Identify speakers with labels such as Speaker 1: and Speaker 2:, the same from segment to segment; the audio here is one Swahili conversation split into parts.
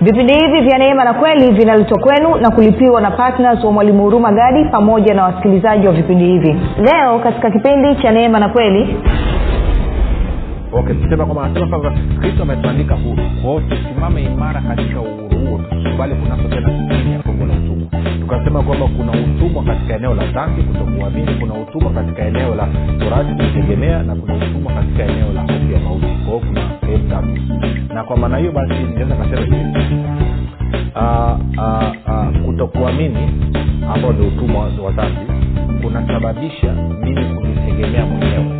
Speaker 1: vipindi hivi vya neema na kweli vinaletwa kwenu na kulipiwa na ptns wa mwalimu huruma gadi pamoja na wasikilizaji wa vipindi hivi. Leo katika kipindi cha neema na kweli.
Speaker 2: Okay tusema kwamba kristo ametuandika huru kwao tusimame imara katika uhuru huo tusikubali kunako tena ya kongo la tukasema kwamba kuna utumwa katika eneo la dhambi kutokuamini kuna utumwa katika eneo la torati kuitegemea na kuna utumwa katika eneo la hofu ya mauti. Kwao kuna sehemu na kwa maana hiyo basi naweza kasema hivi. Uh, uh, uh, kutokuamini ambao ni utumwa wa dhambi kunasababisha mimi kujitegemea mwenyewe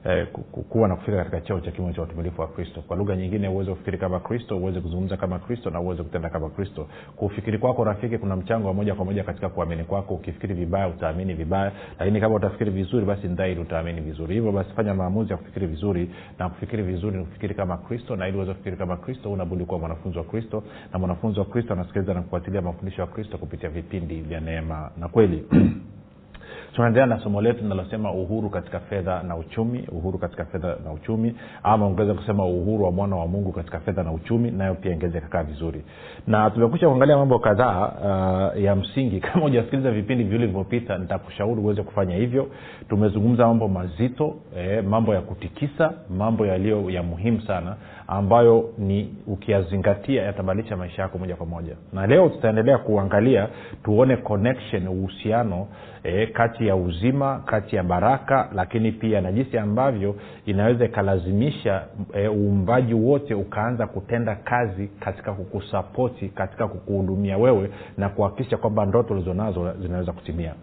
Speaker 2: eh, kuwa na kufika katika cheo cha kimo cha utumilifu wa kristo. Kwa lugha nyingine uweze kufikiri kama kristo uweze kuzungumza kama kristo na uweze kutenda kama kristo. Kufikiri kwako rafiki kuna mchango wa moja kwa moja katika kuamini kwako. Ukifikiri vibaya utaamini vibaya. Lakini kama utafikiri vizuri basi ndhairi utaamini vizuri. Hivyo basi fanya maamuzi ya kufikiri vizuri. Na kufikiri vizuri ni kufikiri kama kristo. Na ili uweze kufikiri kama kristo unabudi kuwa mwanafunzi wa kristo. Na mwanafunzi wa kristo anasikiliza na kufuatilia mafundisho ya kristo kupitia vipindi vya neema na kweli tunaendelea na somo letu linalosema uhuru katika fedha na uchumi uhuru katika fedha na uchumi ama ungeweza kusema uhuru wa mwana wa mungu katika fedha na uchumi nayo pia ingeweza ikakaa vizuri. Na tumekusha kuangalia mambo kadhaa uh, ya msingi. Kama hujasikiliza vipindi vilivyopita nitakushauri uweze kufanya hivyo. Tumezungumza mambo mazito eh, mambo ya kutikisa mambo yaliyo ya muhimu sana ambayo ni ukiyazingatia yatabadilisha maisha yako moja kwa moja. Na leo tutaendelea kuangalia tuone connection uhusiano e, kati ya uzima kati ya baraka lakini pia na jinsi ambavyo inaweza ikalazimisha e, uumbaji wote ukaanza kutenda kazi katika kukusapoti katika kukuhudumia wewe na kuhakikisha kwamba ndoto ulizonazo zinaweza kutimia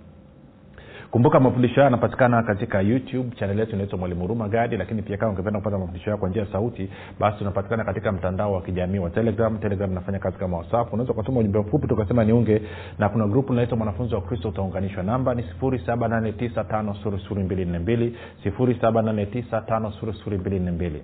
Speaker 2: kumbuka mafundisho hayo yanapatikana katika youtube chanel yetu inaitwa mwalimu huruma gadi lakini pia kama ungependa kupata mafundisho hayo kwa njia ya sauti basi tunapatikana katika mtandao wa kijamii wa telegram. Telegram inafanya kazi kama wasafu unaweza ukatuma ujumbe mfupi tukasema niunge na kuna grupu linaitwa mwanafunzi wa kristo utaunganishwa. Namba ni 7895242 7895242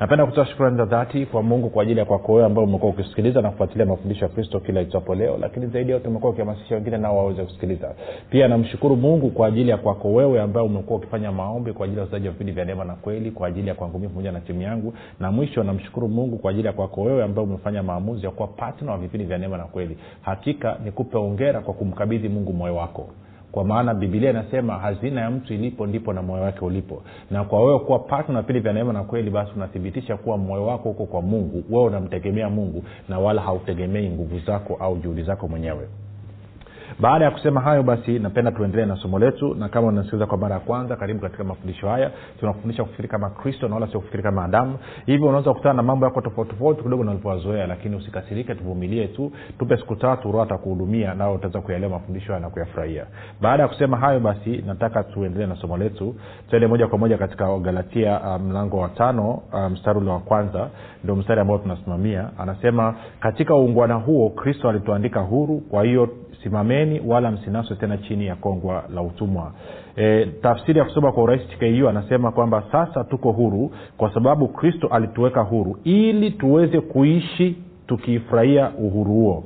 Speaker 2: napenda kutoa shukrani za dhati kwa mungu kwa ajili ya kwako wewe ambao umekuwa ukisikiliza na kufuatilia mafundisho ya kristo kila itwapo leo lakini zaidi yote umekuwa ukihamasisha wengine nao waweze kusikiliza. Pia namshukuru mungu kwa ajili ya kwako wewe ambao umekuwa ukifanya maombi kwa ajili ya usaji wa vipindi vya neema na kweli kwa ajili ya kwangu pamoja na timu yangu. Na mwisho namshukuru mungu kwa ajili ya kwako wewe ambao umefanya maamuzi ya kuwa patna wa vipindi vya neema na kweli. Hakika nikupe ongera kwa kumkabidhi mungu moyo wako kwa maana bibilia inasema hazina ya mtu ilipo ndipo na moyo wake ulipo. Na kwa wewe kuwa patna na vipindi vya neema na kweli basi unathibitisha kuwa moyo wako huko kwa mungu. Wewe unamtegemea mungu na wala hautegemei nguvu zako au juhudi zako mwenyewe baada ya kusema hayo basi napenda tuendelee na somo letu na kama unasikiliza kwa mara ya kwanza karibu katika mafundisho haya. Tunakufundisha kufikiri kama kristo na wala sio kufikiri kama adamu. Hivyo unaweza kukutana na mambo yako tofauti tofauti kidogo nalivyowazoea lakini usikasirike tuvumilie tu. Tupe siku tatu roho atakuhudumia nao utaweza kuyaelewa mafundisho haya na kuyafurahia. Baada ya kusema hayo basi nataka tuendelee na somo letu. Tuende moja kwa moja katika galatia mlango um, wa tano mstari um, ule wa kwanza. Ndio mstari ambao tunasimamia. Anasema katika uungwana huo kristo alituandika huru kwa hiyo simameni wala msinaswe tena chini ya kongwa la utumwa. E, tafsiri ya kusoma kwa urahisi tku anasema kwamba sasa tuko huru kwa sababu kristo alituweka huru ili tuweze kuishi tukiifurahia uhuru huo.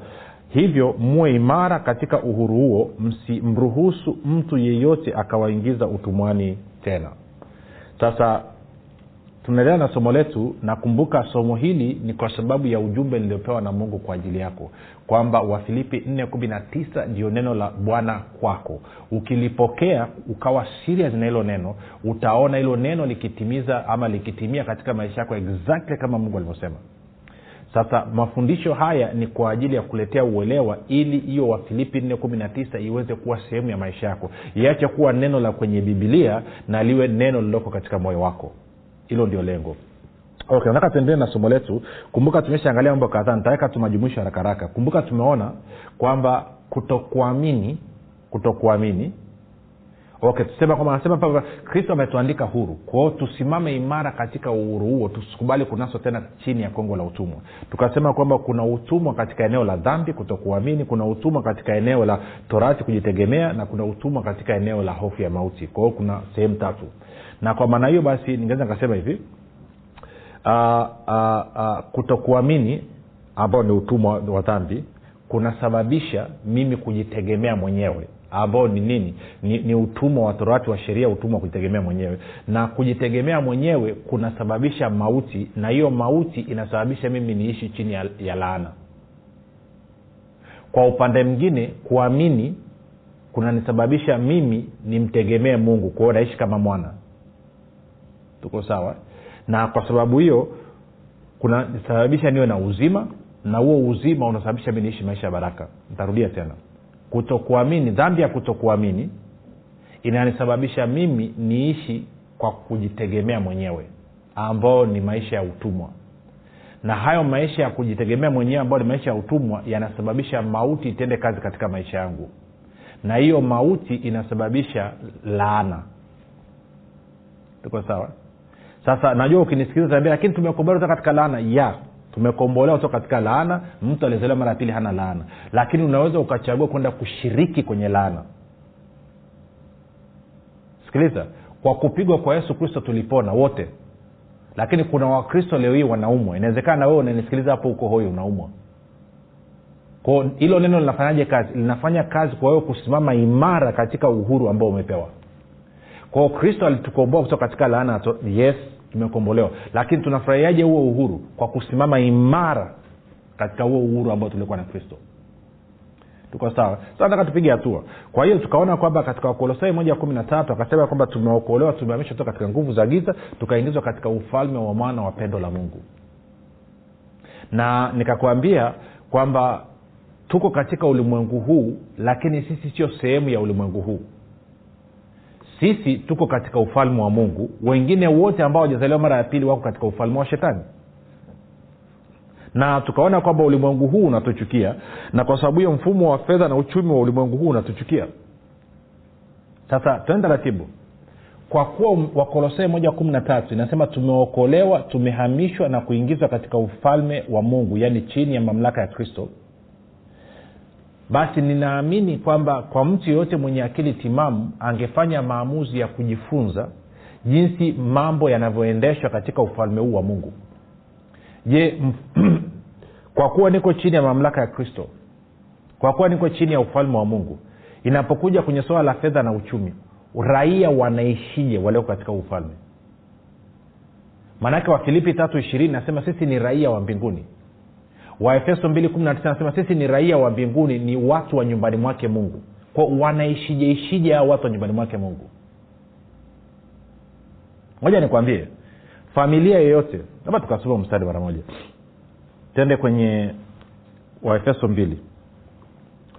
Speaker 2: Hivyo muwe imara katika uhuru huo msimruhusu mtu yeyote akawaingiza utumwani tena. Sasa tunaendelea na somo letu. Nakumbuka somo hili ni kwa sababu ya ujumbe niliopewa na mungu kwa ajili yako kwamba wafilipi 419 ndio neno la bwana kwako. Ukilipokea ukawa serious na hilo neno utaona hilo neno likitimiza ama likitimia katika maisha yako exactly kama mungu alivyosema. Sasa mafundisho haya ni kwa ajili ya kuletea uelewa ili hiyo wafilipi 419 iweze kuwa sehemu ya maisha yako. Iache kuwa neno la kwenye bibilia na liwe neno lililoko katika moyo wako hilo ndio lengo. Okay nataka tuendelee na somo letu. Kumbuka tumeshaangalia mambo kadhaa nitaweka tu majumuisho haraka haraka. Kumbuka tumeona kwamba kutokuamini kutokuamini. Okay tusema kwamba anasema kwamba kristo ametuandika huru. Kwao tusimame imara katika uhuru huo tusikubali kunaswa tena chini ya kongo la utumwa. Tukasema kwamba kuna utumwa katika eneo la dhambi kutokuamini kuna utumwa katika eneo la torati kujitegemea na kuna utumwa katika eneo la hofu ya mauti. Kwao kuna sehemu tatu na kwa maana hiyo basi ningeweza nikasema hivi kutokuamini ambao ni utumwa wa dhambi kunasababisha mimi kujitegemea mwenyewe. Ambao ni nini? Ni, ni utumwa wa torati wa sheria utumwa wa kujitegemea mwenyewe. Na kujitegemea mwenyewe kunasababisha mauti na hiyo mauti inasababisha mimi niishi chini ya, ya laana. Kwa upande mwingine kuamini kunanisababisha mimi nimtegemee mungu kwao naishi kama mwana tuko sawa? Na kwa sababu hiyo kunasababisha niwe na uzima na huo uzima unasababisha mi niishi maisha ya baraka. Ntarudia tena. Kutokuamini dhambi ya kutokuamini inanisababisha mimi niishi kwa kujitegemea mwenyewe ambao ni maisha ya utumwa. Na hayo maisha ya kujitegemea mwenyewe ambayo ni maisha ya utumwa yanasababisha mauti itende kazi katika maisha yangu. Na hiyo mauti inasababisha laana. Tuko sawa sasa najua ukinisikiliza tabia lakini tumekombolewa kutoka katika laana? Ya. Tumekombolewa kutoka katika laana mtu alizaliwa mara ya pili hana laana. Lakini unaweza ukachagua kwenda kushiriki kwenye laana. Sikiliza kwa kupigwa kwa yesu kristo tulipona wote. Lakini kuna wakristo leo hii wanaumwa. Inawezekana wewe unanisikiliza hapo huko hoyo unaumwa. Ko hilo neno linafanyaje kazi? Linafanya kazi kwa wewe kusimama imara katika uhuru ambao umepewa. Kwao kristo alitukomboa kutoka katika laana yes tumekombolewa. Lakini tunafurahiaje huo uhuru? Kwa kusimama imara katika huo uhuru ambao tulikuwa na kristo. Tuko sawa? Sa nataka tupige hatua. Kwa hiyo tukaona kwamba katika wakolosai moja kumi na tatu akasema kwamba tumeokolewa tumehamishwa toka katika nguvu za giza tukaingizwa katika ufalme wa mwana wa pendo la mungu. Na nikakwambia kwamba tuko katika ulimwengu huu lakini sisi sio sehemu ya ulimwengu huu sisi tuko katika ufalme wa mungu. Wengine wote ambao wajazaliwa mara ya pili wako katika ufalme wa shetani. Na tukaona kwamba ulimwengu huu unatuchukia na kwa sababu hiyo mfumo wa fedha na uchumi wa ulimwengu huu unatuchukia. Sasa tuende taratibu. Kwa kuwa wakolosai moja kumi na tatu inasema tumeokolewa tumehamishwa na kuingizwa katika ufalme wa mungu yaani chini ya mamlaka ya kristo basi ninaamini kwamba kwa mtu yeyote mwenye akili timamu angefanya maamuzi ya kujifunza jinsi mambo yanavyoendeshwa katika ufalme huu wa mungu. Je kwa kuwa niko chini ya mamlaka ya kristo kwa kuwa niko chini ya ufalme wa mungu inapokuja kwenye suala la fedha na uchumi raia wanaishije walioko katika ufalme? Maanake wafilipi tatu ishirini nasema sisi ni raia wa mbinguni waefeso 219 anasema sisi ni raia wa mbinguni ni watu wa nyumbani mwake mungu. Kwa wanaishijeishije hao watu wa nyumbani mwake mungu? Moja nikwambie familia yoyote labda tukasoma mstari mara moja. Tende kwenye waefeso mbili.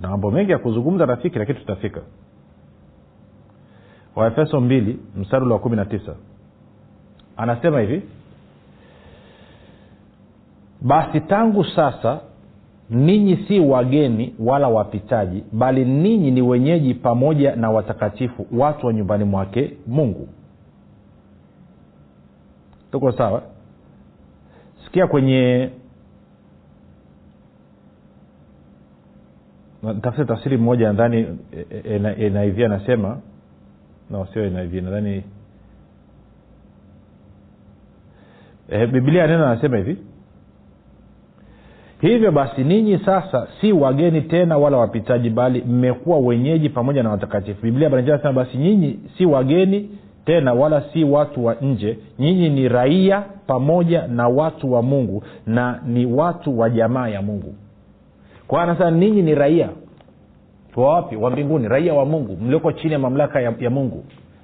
Speaker 2: Na mambo mengi ya kuzungumza rafiki lakini tutafika. Waefeso mbili mstari ule wa kumi na tisa. Anasema hivi basi tangu sasa ninyi si wageni wala wapitaji bali ninyi ni wenyeji pamoja na watakatifu watu wa nyumbani mwake mungu. Tuko sawa? Sikia kwenye tafsiri tafsiri mmoja nadhani niv anasema. No sio niv nadhani e, biblia neno anasema hivi hivyo basi ninyi sasa si wageni tena wala wapitaji bali mmekuwa wenyeji pamoja na watakatifu. Biblia anasema basi nyinyi si wageni tena wala si watu wa nje. Nyinyi ni raia pamoja na watu wa mungu na ni watu wa jamaa ya mungu. Kwa anasema ninyi ni raia wa wapi? Wa mbinguni. Raia wa mungu. Mlioko chini ya mamlaka ya, ya mungu.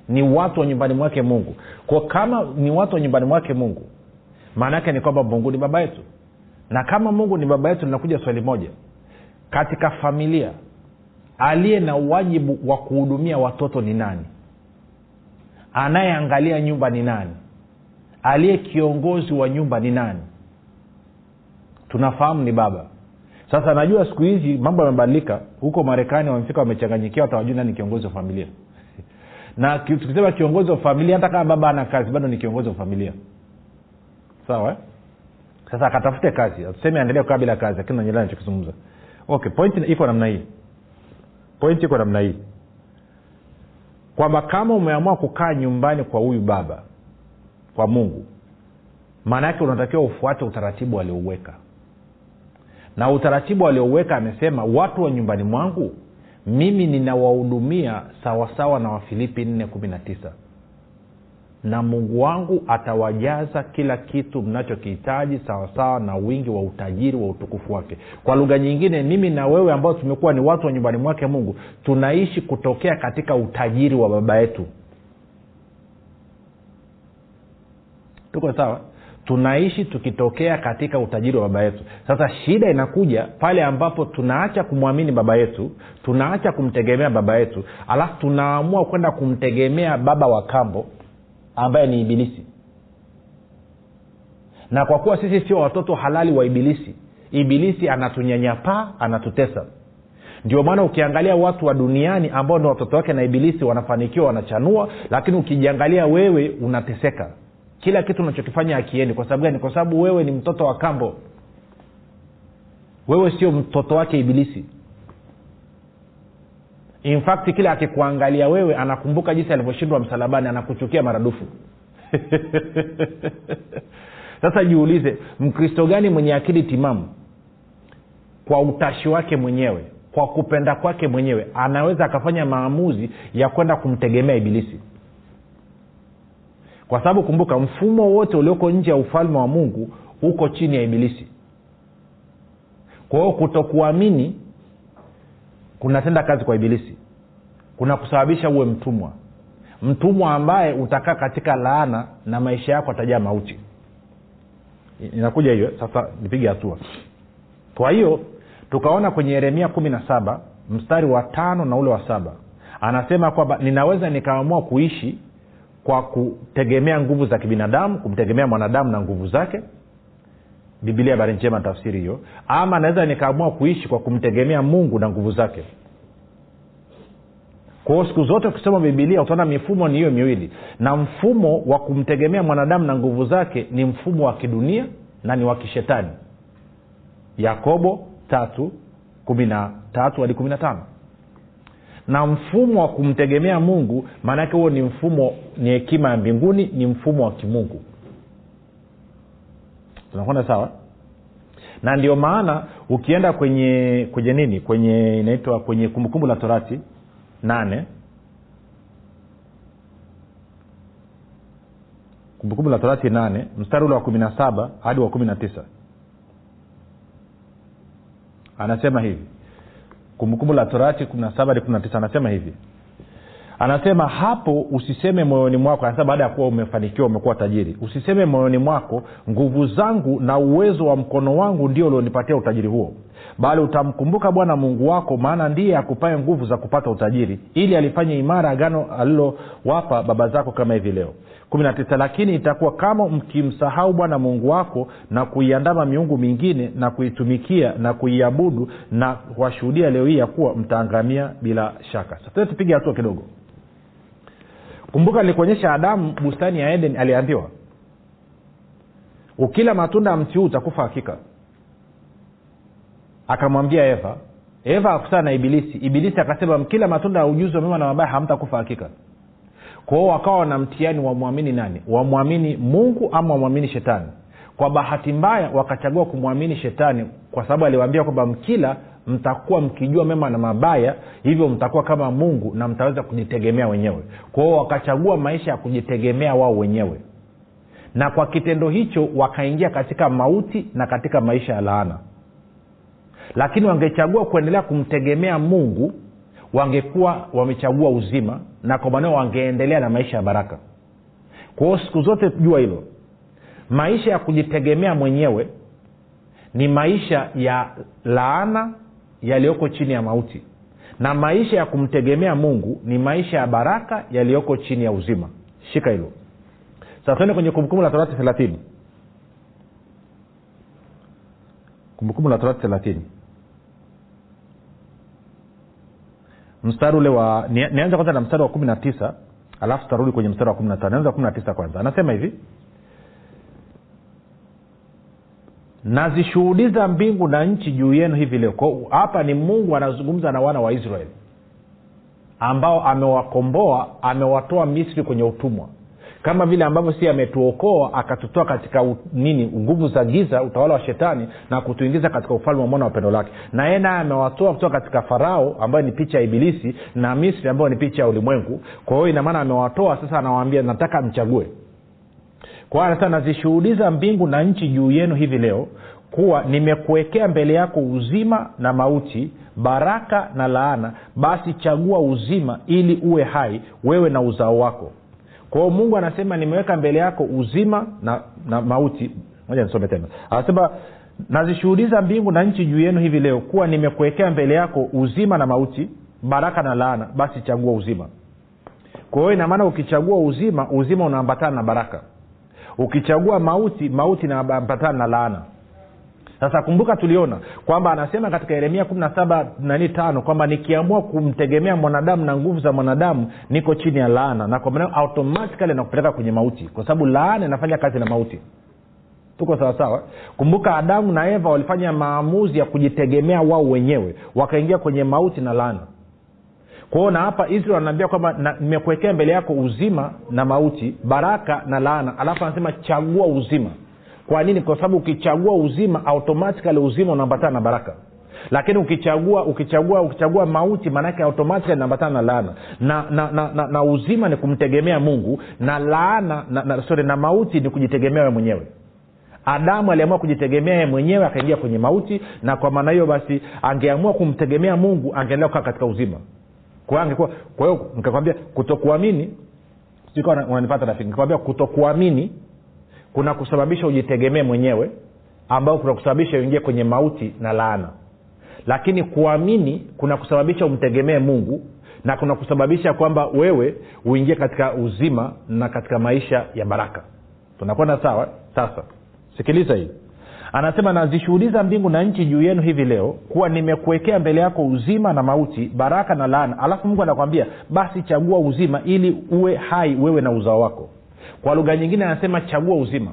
Speaker 2: Ni watu wa nyumbani mwake mungu. Kwa kama ni watu wa nyumbani mwake mungu maana yake ni kwamba mungu ni baba yetu na kama mungu ni baba yetu linakuja swali moja. Katika familia aliye na uwajibu wa kuhudumia watoto ni nani? Anayeangalia nyumba ni nani? Aliye kiongozi wa nyumba ni nani? Tunafahamu ni baba. Sasa najua siku hizi mambo yamebadilika. Huko marekani wamefika wamechanganyikia atawajui nani kiongozi wa familia. Na tukisema kiongozi wa familia hata kama baba ana kazi bado ni kiongozi wa familia. Sawa eh? Sasa akatafute kazi. Tuseme aendelee kukaa bila kazi lakini nanyelea nachokizungumza okay point iko namna hii. Point iko namna hii. Kwamba kama umeamua kukaa nyumbani kwa huyu baba kwa mungu maana yake unatakiwa ufuate utaratibu aliouweka. Na utaratibu aliouweka amesema watu wa nyumbani mwangu mimi ninawahudumia sawasawa na wafilipi 419 na mungu wangu atawajaza kila kitu mnachokihitaji sawasawa na wingi wa utajiri wa utukufu wake. Kwa lugha nyingine mimi na wewe ambao tumekuwa ni watu wa nyumbani mwake mungu tunaishi kutokea katika utajiri wa baba yetu. Tuko sawa? Tunaishi tukitokea katika utajiri wa baba yetu. Sasa shida inakuja pale ambapo tunaacha kumwamini baba yetu tunaacha kumtegemea baba yetu alafu tunaamua kwenda kumtegemea baba wa kambo ambaye ni ibilisi. Na kwa kuwa sisi sio watoto halali wa ibilisi ibilisi anatunyanyapaa anatutesa. Ndio maana ukiangalia watu wa duniani ambao ni watoto wake na ibilisi wanafanikiwa wanachanua lakini ukijiangalia wewe unateseka. Kila kitu unachokifanya akiendi kwa sababu gani? Kwa sababu wewe ni mtoto wa kambo. Wewe sio mtoto wake ibilisi in kila akikuangalia wewe anakumbuka jinsi alivyoshindwa msalabani anakuchukia maradufu. Sasa jiulize mkristo gani mwenye akili timamu? Kwa utashi wake mwenyewe kwa kupenda kwake mwenyewe anaweza akafanya maamuzi ya kwenda kumtegemea ibilisi? Kwa sababu kumbuka mfumo wote ulioko nje ya ufalme wa mungu uko chini ya ibilisi. Kwa hiyo kutokuamini kunatenda kazi kwa ibilisi. Kuna kusababisha uwe mtumwa. Mtumwa ambaye utakaa katika laana na maisha yako atajaa mauti. Inakuja hiyo sasa nipige hatua. Kwa hiyo tukaona kwenye yeremia kumi na saba mstari wa tano na ule wa saba anasema kwamba ninaweza nikaamua kuishi kwa kutegemea nguvu za kibinadamu kumtegemea mwanadamu na nguvu zake bibilia habari njema tafsiri hiyo. Ama naweza nikaamua kuishi kwa kumtegemea mungu na nguvu zake. Kwao siku zote ukisoma bibilia utaona mifumo ni hiyo miwili. Na mfumo wa kumtegemea mwanadamu na nguvu zake ni mfumo wa kidunia na ni wa kishetani. Yakobo tatu kumi na tatu hadi kumi na tano. Na mfumo wa kumtegemea mungu maanake huo ni mfumo ni hekima ya mbinguni ni mfumo wa kimungu tunakwenda sawa? Na ndio maana ukienda kwenye kwenye nini? Kwenye inaitwa kwenye kumbukumbu la torati nane. Kumbukumbu la torati nane mstari ule wa kumi na saba hadi wa kumi na tisa. Anasema hivi. Kumbukumbu la torati kumi na saba hadi kumi na tisa anasema hivi anasema hapo usiseme moyoni mwako anasema baada ya kuwa umefanikiwa umekuwa tajiri. Usiseme moyoni mwako nguvu zangu na uwezo wa mkono wangu ndio ulionipatia utajiri huo. Bali utamkumbuka bwana mungu wako maana ndiye akupae nguvu za kupata utajiri ili alifanye imara agano alilowapa baba zako kama hivi leo. Kumi na lakini itakuwa kama mkimsahau bwana mungu wako na kuiandama miungu mingine na kuitumikia na kuiabudu na kuwashuhudia leo hii ya kuwa mtaangamia bila shaka. Sasa tupige hatua kidogo kumbuka nilikuonyesha adamu bustani ya eden aliambiwa ukila matunda ya mti huu utakufa hakika. Akamwambia eva eva akusana na ibilisi. Ibilisi akasema mkila matunda ya ujuzi wa mema na mabaya hamtakufa hakika. Kwao wakawa na mtihani wamwamini nani? Wamwamini mungu ama wamwamini shetani? Kwa bahati mbaya wakachagua kumwamini shetani kwa sababu aliwaambia kwamba mkila mtakuwa mkijua mema na mabaya hivyo mtakuwa kama mungu na mtaweza kujitegemea wenyewe. Kwao wakachagua maisha ya kujitegemea wao wenyewe. Na kwa kitendo hicho wakaingia katika mauti na katika maisha ya laana. Lakini wangechagua kuendelea kumtegemea mungu wangekuwa wamechagua uzima na kwa maneo wangeendelea na maisha ya baraka. Kwao siku zote jua hilo. Maisha ya kujitegemea mwenyewe ni maisha ya laana yaliyoko chini ya mauti. Na maisha ya kumtegemea mungu ni maisha ya baraka yaliyoko chini ya uzima. Shika hilo. Sasa tuende kwenye kumbukumbu la torati thelathini. Kumbukumbu la torati thelathini. Mstari ule wa nianza kwanza na mstari wa kumi na tisa alafu tutarudi kwenye mstari wa kumi na tano. Anza kumi na tisa kwanza. Anasema hivi nazishuhudiza mbingu na nchi juu yenu hivi leo. Hapa ni mungu anazungumza na wana wa israeli ambao amewakomboa amewatoa misri kwenye utumwa. Kama vile ambavyo si ametuokoa akatutoa katika u, nini nguvu za giza utawala wa shetani na kutuingiza katika ufalme wa mwana wa pendo lake. Na yeye naye amewatoa kutoka katika farao ambayo ni picha ya ibilisi na misri ambayo ni picha ya ulimwengu. Kwa hiyo inamaana amewatoa. Sasa anawaambia nataka mchague kwa nazishuhudiza mbingu na nchi juu yenu hivi leo kuwa nimekuwekea mbele yako uzima na mauti baraka na laana. Basi chagua uzima ili uwe hai wewe na uzao wako. Kwao mungu anasema nimeweka mbele yako uzima na, na mauti. Moja nisome tena. Anasema nazishuhudiza mbingu na nchi juu yenu hivi leo kuwa nimekuwekea mbele yako uzima na mauti baraka na laana. Basi chagua uzima. Kwa hiyo inamaana ukichagua uzima uzima unaambatana na baraka ukichagua mauti mauti napatana na laana. Sasa kumbuka tuliona kwamba anasema katika yeremia kumi na saba nani tano kwamba nikiamua kumtegemea mwanadamu na nguvu za mwanadamu niko chini ya laana. Na kwa maana automatikali nakupeleka kwenye mauti. Kwa sababu laana inafanya kazi na mauti. Tuko sawasawa kumbuka adamu na eva walifanya maamuzi ya kujitegemea wao wenyewe. Wakaingia kwenye mauti na laana kwa hiyo na hapa israel anaambia kwamba nimekuwekea mbele yako uzima na mauti baraka na laana. Alafu anasema chagua uzima. Kwa nini? Kwa sababu ukichagua uzima automatikali uzima unaambatana na baraka. Lakini ukichagua ukichagua ukichagua mauti maanake automatikali inaambatana na laana. Na, na, na, na, na uzima ni kumtegemea mungu na laana na, na, sorry, na mauti ni kujitegemea we mwenyewe. Adamu aliamua kujitegemea yeye mwenyewe akaingia kwenye mauti na kwa maana hiyo basi angeamua kumtegemea mungu angeendelea kukaa katika uzima kwa angekuwa hiyo nikakwambia kutokuamini unanipata rafiki nikakwambia kutokuamini kuna kusababisha ujitegemee mwenyewe ambao kuna kusababisha uingie kwenye mauti na laana. Lakini kuamini kuna kusababisha umtegemee mungu na kuna kusababisha kwamba wewe uingie katika uzima na katika maisha ya baraka. Tunakwenda sawa? Sasa. Sikiliza hii anasema nazishuhudiza mbingu na nchi juu yenu hivi leo kuwa nimekuwekea mbele yako uzima na mauti baraka na laana. Alafu mungu anakwambia basi chagua uzima ili uwe hai wewe na uzao wako. Kwa lugha nyingine anasema chagua uzima.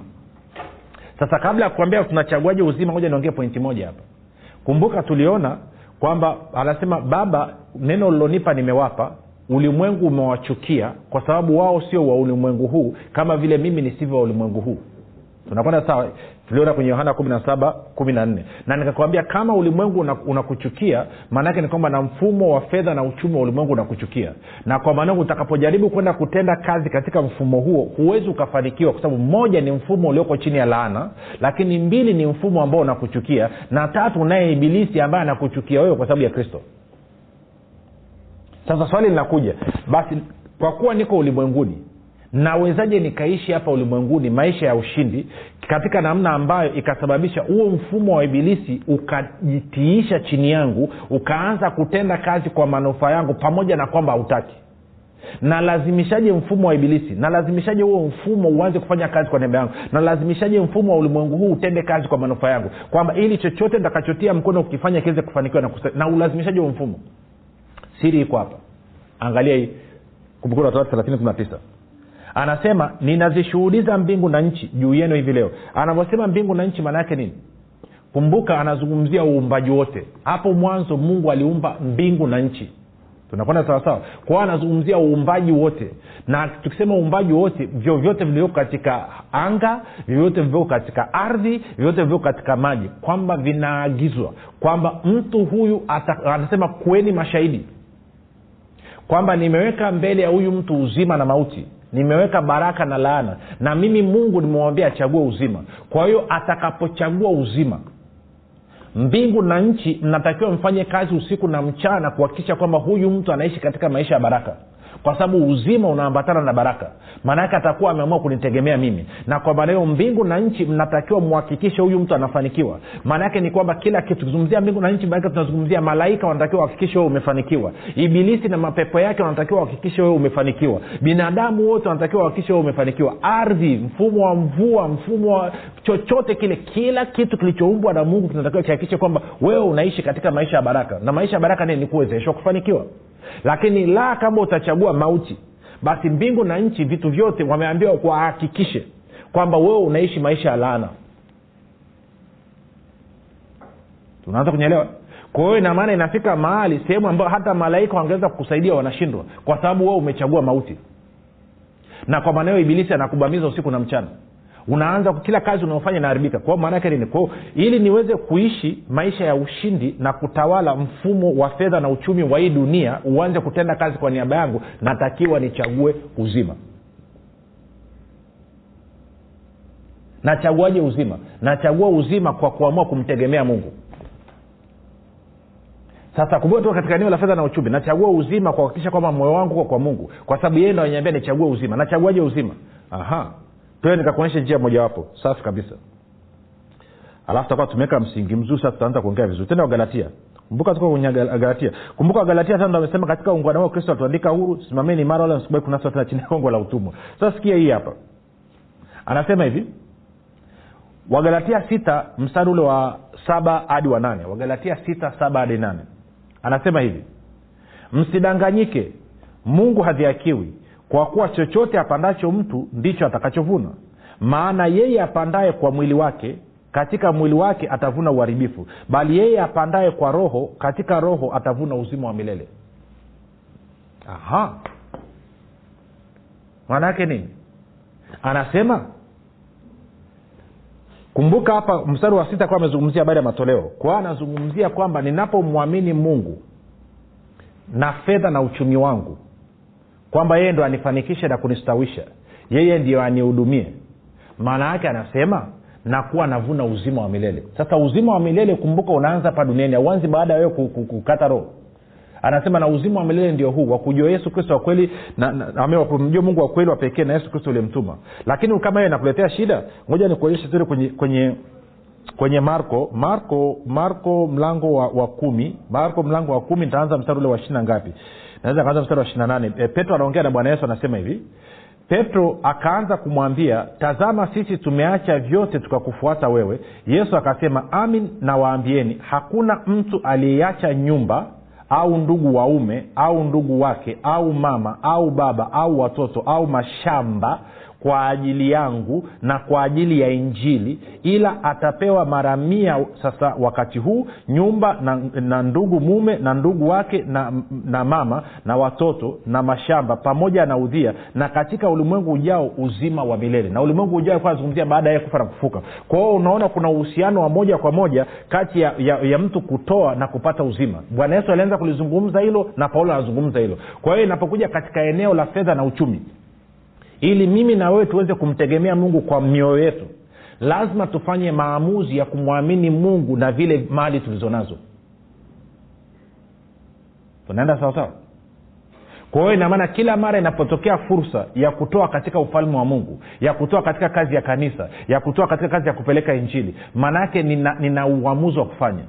Speaker 2: Sasa kabla ya kuambia tunachaguaje uzima moja niongee pointi moja hapa. Kumbuka tuliona kwamba anasema baba neno lilonipa nimewapa ulimwengu umewachukia kwa sababu wao sio wa ulimwengu huu kama vile mimi nisivyo wa ulimwengu huu. Tunakwenda sawa tuliona kwenye yohana kumi na nikakwambia kama ulimwengu una- unakuchukia maanaake ni kwamba na mfumo wa fedha na uchumi wa ulimwengu unakuchukia. Na kwa maana utakapojaribu kwenda kutenda kazi katika mfumo huo huwezi ukafanikiwa kwa sababu moja ni mfumo ulioko chini ya laana lakini mbili ni mfumo ambao unakuchukia na tatu unaye ibilisi ambaye anakuchukia wewe kwa sababu ya kristo. Sasa swali linakuja basi kwa kuwa niko ulimwenguni nawezaje nikaishi hapa ulimwenguni maisha ya ushindi katika namna ambayo ikasababisha huo mfumo wa ibilisi ukajitiisha chini yangu ukaanza kutenda kazi kwa manufaa yangu pamoja na kwamba hautaki? Nalazimishaje mfumo wa ibilisi? Nalazimishaje huo mfumo uanze kufanya kazi kwa nembe yangu? Nalazimishaje mfumo wa ulimwengu huu utende kazi kwa manufaa yangu? Kwamba ili chochote ntakachotia mkono kukifanya kiweze kufanikiwa na, na ulazimishaje huo mfumo? Siri iko hapa. Angalia hii. Kumbukumbu la torati thelathini kumi na tisa anasema ninazishuhudiza mbingu na nchi juu yenu hivi leo. Anavyosema mbingu na nchi maana yake nini? Kumbuka anazungumzia uumbaji wote. Hapo mwanzo mungu aliumba mbingu na nchi. Tunakwenda sawasawa kwa anazungumzia uumbaji wote. Na tukisema uumbaji wote vyovyote vilivyoko katika anga vyovyote vilivyoko katika ardhi vyovyote vilivyoko katika maji kwamba vinaagizwa kwamba mtu huyu ata, anasema kuweni mashahidi kwamba nimeweka mbele ya huyu mtu uzima na mauti nimeweka baraka na laana. Na mimi mungu nimemwambia achague uzima. Kwa hiyo atakapochagua uzima mbingu na nchi mnatakiwa mfanye kazi usiku na mchana kuhakikisha kwamba huyu mtu anaishi katika maisha ya baraka kwa sababu uzima unaambatana na baraka. Maanaake atakuwa ameamua kunitegemea mimi. Na kwa maana mbingu na nchi mnatakiwa mhakikishe huyu mtu anafanikiwa. Maanaake ni kwamba kila kitu kizungumzia mbingu na nchi maanake tunazungumzia malaika wanatakiwa wahakikishe wewe umefanikiwa. Ibilisi na mapepo yake wanatakiwa wahakikishe wewe umefanikiwa. Binadamu wote wanatakiwa wahakikishe wewe umefanikiwa. Ardhi mfumo wa mvua mfumo wa chochote kile kila kitu kilichoumbwa na mungu kinatakiwa kihakikishe kwamba wewe unaishi katika maisha ya baraka. Na maisha ya baraka nini ni kuwezeshwa kufanikiwa lakini la kama utachagua mauti basi mbingu na nchi vitu vyote wameambiwa kuwahakikishe kwamba wewe unaishi maisha ya laana. Tunaanza kunyelewa? Kwa hiyo inamaana inafika mahali sehemu ambayo hata malaika wangeweza kukusaidia wanashindwa kwa sababu wewe umechagua mauti. Na kwa maneo ibilisi anakubamiza usiku na mchana unaanza kila kazi unaofanya inaharibika. Kwao maana yake nini? Kwao ili niweze kuishi maisha ya ushindi na kutawala mfumo wa fedha na uchumi wa hii dunia uanze kutenda kazi kwa niaba yangu natakiwa nichague uzima. Nachaguaje uzima? Nachagua uzima kwa kuamua kumtegemea mungu. Sasa kumbuka katika eneo la fedha na uchumi nachagua uzima kwa kuhakikisha kwamba moyo wangu uko kwa mungu. Kwa sababu yeye ndo ananiambia nichague uzima. Nachaguaje uzima? Aha toe nikakuonyesha njia mojawapo. Safi kabisa. Alafu tutakuwa tumeweka msingi mzuri sasa tutaanza kuongea vizuri. Tena wagalatia kumbuka tuko kwenye galatia. Kumbuka wagalatia ndo amesema katika ungwana wao kristo atuandika huru simameni imara wala msikubali kunaswa tena chini ya gongo la utumwa. Sasa sikia hii hapa. Anasema hivi wagalatia sita mstari ule wa saba hadi wa nane. Wagalatia sita saba hadi nane. Anasema hivi msidanganyike. Mungu hadhiakiwi kwa kuwa chochote apandacho mtu ndicho atakachovuna. Maana yeye apandaye kwa mwili wake katika mwili wake atavuna uharibifu. Bali yeye apandaye kwa roho katika roho atavuna uzima wa milele. Aha. Maana yake nini? Anasema kumbuka hapa mstari wa sita kuwa amezungumzia habari ya matoleo. Kwao anazungumzia kwamba ninapomwamini mungu na fedha na uchumi wangu kwamba yeye ndo anifanikishe na kunistawisha. Yeye ndio anihudumie. Maana yake anasema nakuwa navuna uzima wa milele. Sasa uzima wa milele kumbuka unaanza pa duniani auanzi baada ya wewe ku- ku- kukata roho. Anasema na uzima wa milele ndio huu wakujua yesu kristo wa kweli mungu wa kweli wa na yesu kristo ulimtuma lakini kama hiyo inakuletea shida ngoja nikuonyeshe tule kwenye kwenye kwenye marko marko marko mlango wa, wa kumi marko mlango wa kumi nitaanza mstari ule wa ishina ngapi naweza kaanza mstari wa ishina nane. E, petro anaongea na bwana yesu anasema hivi petro akaanza kumwambia tazama sisi tumeacha vyote tukakufuata wewe. Yesu akasema amin nawaambieni hakuna mtu aliyeacha nyumba au ndugu waume au ndugu wake au mama au baba au watoto au mashamba kwa ajili yangu na kwa ajili ya injili ila atapewa mara mia sasa wakati huu nyumba na, na ndugu mume na ndugu wake na, na mama na watoto na mashamba pamoja na udhia na katika ulimwengu ujao uzima wa milele. Na ulimwengu ujao anazungumzia baada ya kufa na kufuka kwa hiyo unaona kuna uhusiano wa moja kwa moja kati ya, ya, ya mtu kutoa na kupata uzima. Bwana yesu alianza kulizungumza hilo na paulo anazungumza hilo. Kwa hiyo inapokuja katika eneo la fedha na uchumi ili mimi na wewe tuweze kumtegemea mungu kwa mioyo yetu lazima tufanye maamuzi ya kumwamini mungu na vile mali tulizo nazo tunaenda sawasawa kwa hiyo inamaana kila mara inapotokea fursa ya kutoa katika ufalme wa mungu ya kutoa katika kazi ya kanisa ya kutoa katika kazi ya kupeleka injili maanaake nina, nina uamuzi wa kufanya.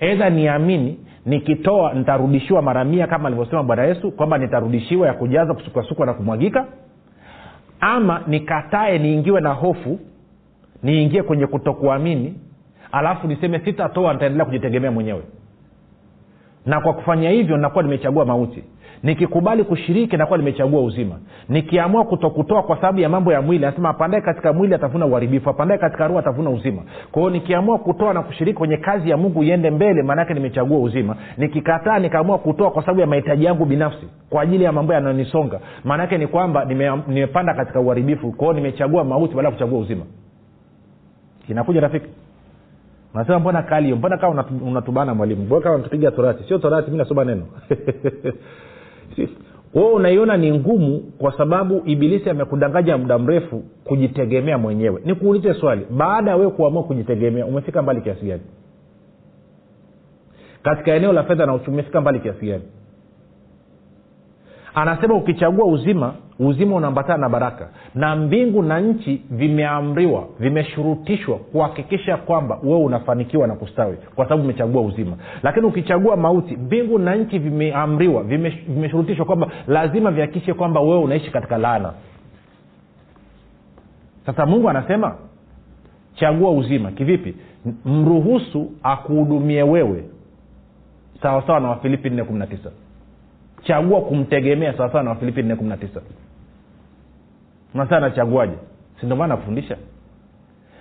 Speaker 2: Edha niamini nikitoa nitarudishiwa mara mia kama alivyosema bwana yesu kwamba nitarudishiwa ya kujaza kusukasukwa na kumwagika ama nikatae niingiwe na hofu niingie kwenye kutokuamini alafu niseme sitatoa nitaendelea kujitegemea mwenyewe na kwa kufanya hivyo nakuwa nimechagua mauti. Nikikubali kushiriki nakuwa nimechagua uzima. Nikiamua kutokutoa kwa sababu ya mambo ya mwili anasema apandae katika mwili atavuna uharibifu. Apandae katika roho atavuna uzima. Kwa nikiamua kutoa na kushiriki kwenye kazi ya mungu iende mbele maanaake nimechagua uzima. Nikikataa nikaamua kutoa kwa sababu ya mahitaji yangu binafsi kwa ajili ya mambo yanayonisonga. Maanaake ni kwamba nime, nimepanda katika uharibifu. Kwa nimechagua mauti baada ya kuchagua uzima. Inakuja rafiki unasema mbona kali hiyo? Mbona kama unatubana mwalimu? Mbona kama unatupiga torati? Sio torati mi nasoma neno. Wewe unaiona ni ngumu kwa sababu ibilisi amekudanganya muda mrefu kujitegemea mwenyewe. Nikuulize swali baada ya wewe kuamua kujitegemea umefika mbali kiasi gani? Katika eneo la fedha na uchumi umefika mbali kiasi gani anasema ukichagua uzima uzima unaambatana na baraka. Na mbingu na nchi vimeamriwa vimeshurutishwa kuhakikisha kwamba wewe unafanikiwa na kustawi kwa sababu umechagua uzima. Lakini ukichagua mauti mbingu na nchi vimeamriwa vime- vimeshurutishwa kwamba lazima vihakikishe kwamba wewe unaishi katika laana. Sasa mungu anasema chagua uzima. Kivipi? Mruhusu akuhudumie wewe. Sawasawa na wafilipi 4 19 chagua kumtegemea sawasawa na wafilipi nne kumi na tisa. Nasaa nachaguaje sindomaana nakufundisha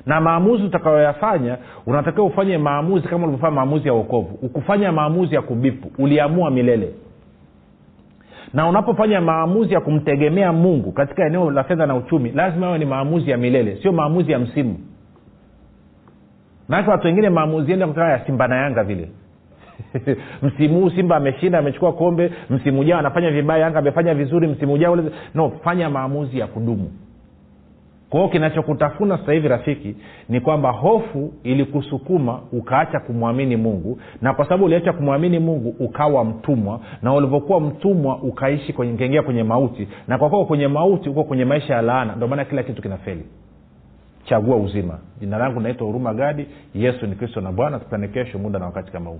Speaker 2: na maamuzi utakayoyafanya unatakiwa ufanye maamuzi kama ulivyofanya maamuzi ya uokovu ukufanya maamuzi ya kubipu uliamua milele. Na unapofanya maamuzi ya kumtegemea mungu katika eneo la fedha na uchumi lazima awe ni maamuzi ya milele sio maamuzi ya msimu. Maanake watu wengine maamuzi enda kutokana ya simba na yanga vile msimu huu simba ameshinda amechukua kombe. Msimu ujao anafanya vibaya yanga amefanya vizuri. Msimu ujao no fanya maamuzi ya kudumu. Kwao kinachokutafuna sasa hivi rafiki ni kwamba hofu ilikusukuma ukaacha kumwamini mungu. Na kwa sababu uliacha kumwamini mungu ukawa mtumwa. Na ulivyokuwa mtumwa ukaishi ukaingia kwenye mauti. Na kwa kuwa kwenye mauti uko kwenye maisha ya laana. Ndio maana kila kitu kinafeli chagua uzima. Jina langu naitwa huruma gadi. Yesu ni kristo na bwana. Tukutane kesho muda na wakati kama huu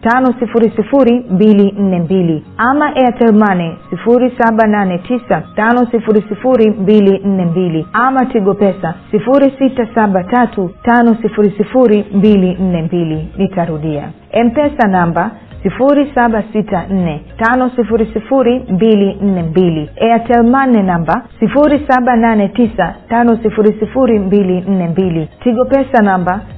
Speaker 1: tano sifuri sifuri mbili nne mbili. Ama airtelmane sifuri saba nane tisa tano sifuri sifuri mbili nne mbili. Ama tigo pesa sifuri sita saba tatu tano sifuri sifuri mbili nne mbili. Nitarudia. Mpesa namba sifuri saba sita nne tano sifuri sifuri mbili nne mbili. Atelmane namba sifuri saba nane tisa tano sifuri sifuri mbili nne mbili. Tigo pesa namba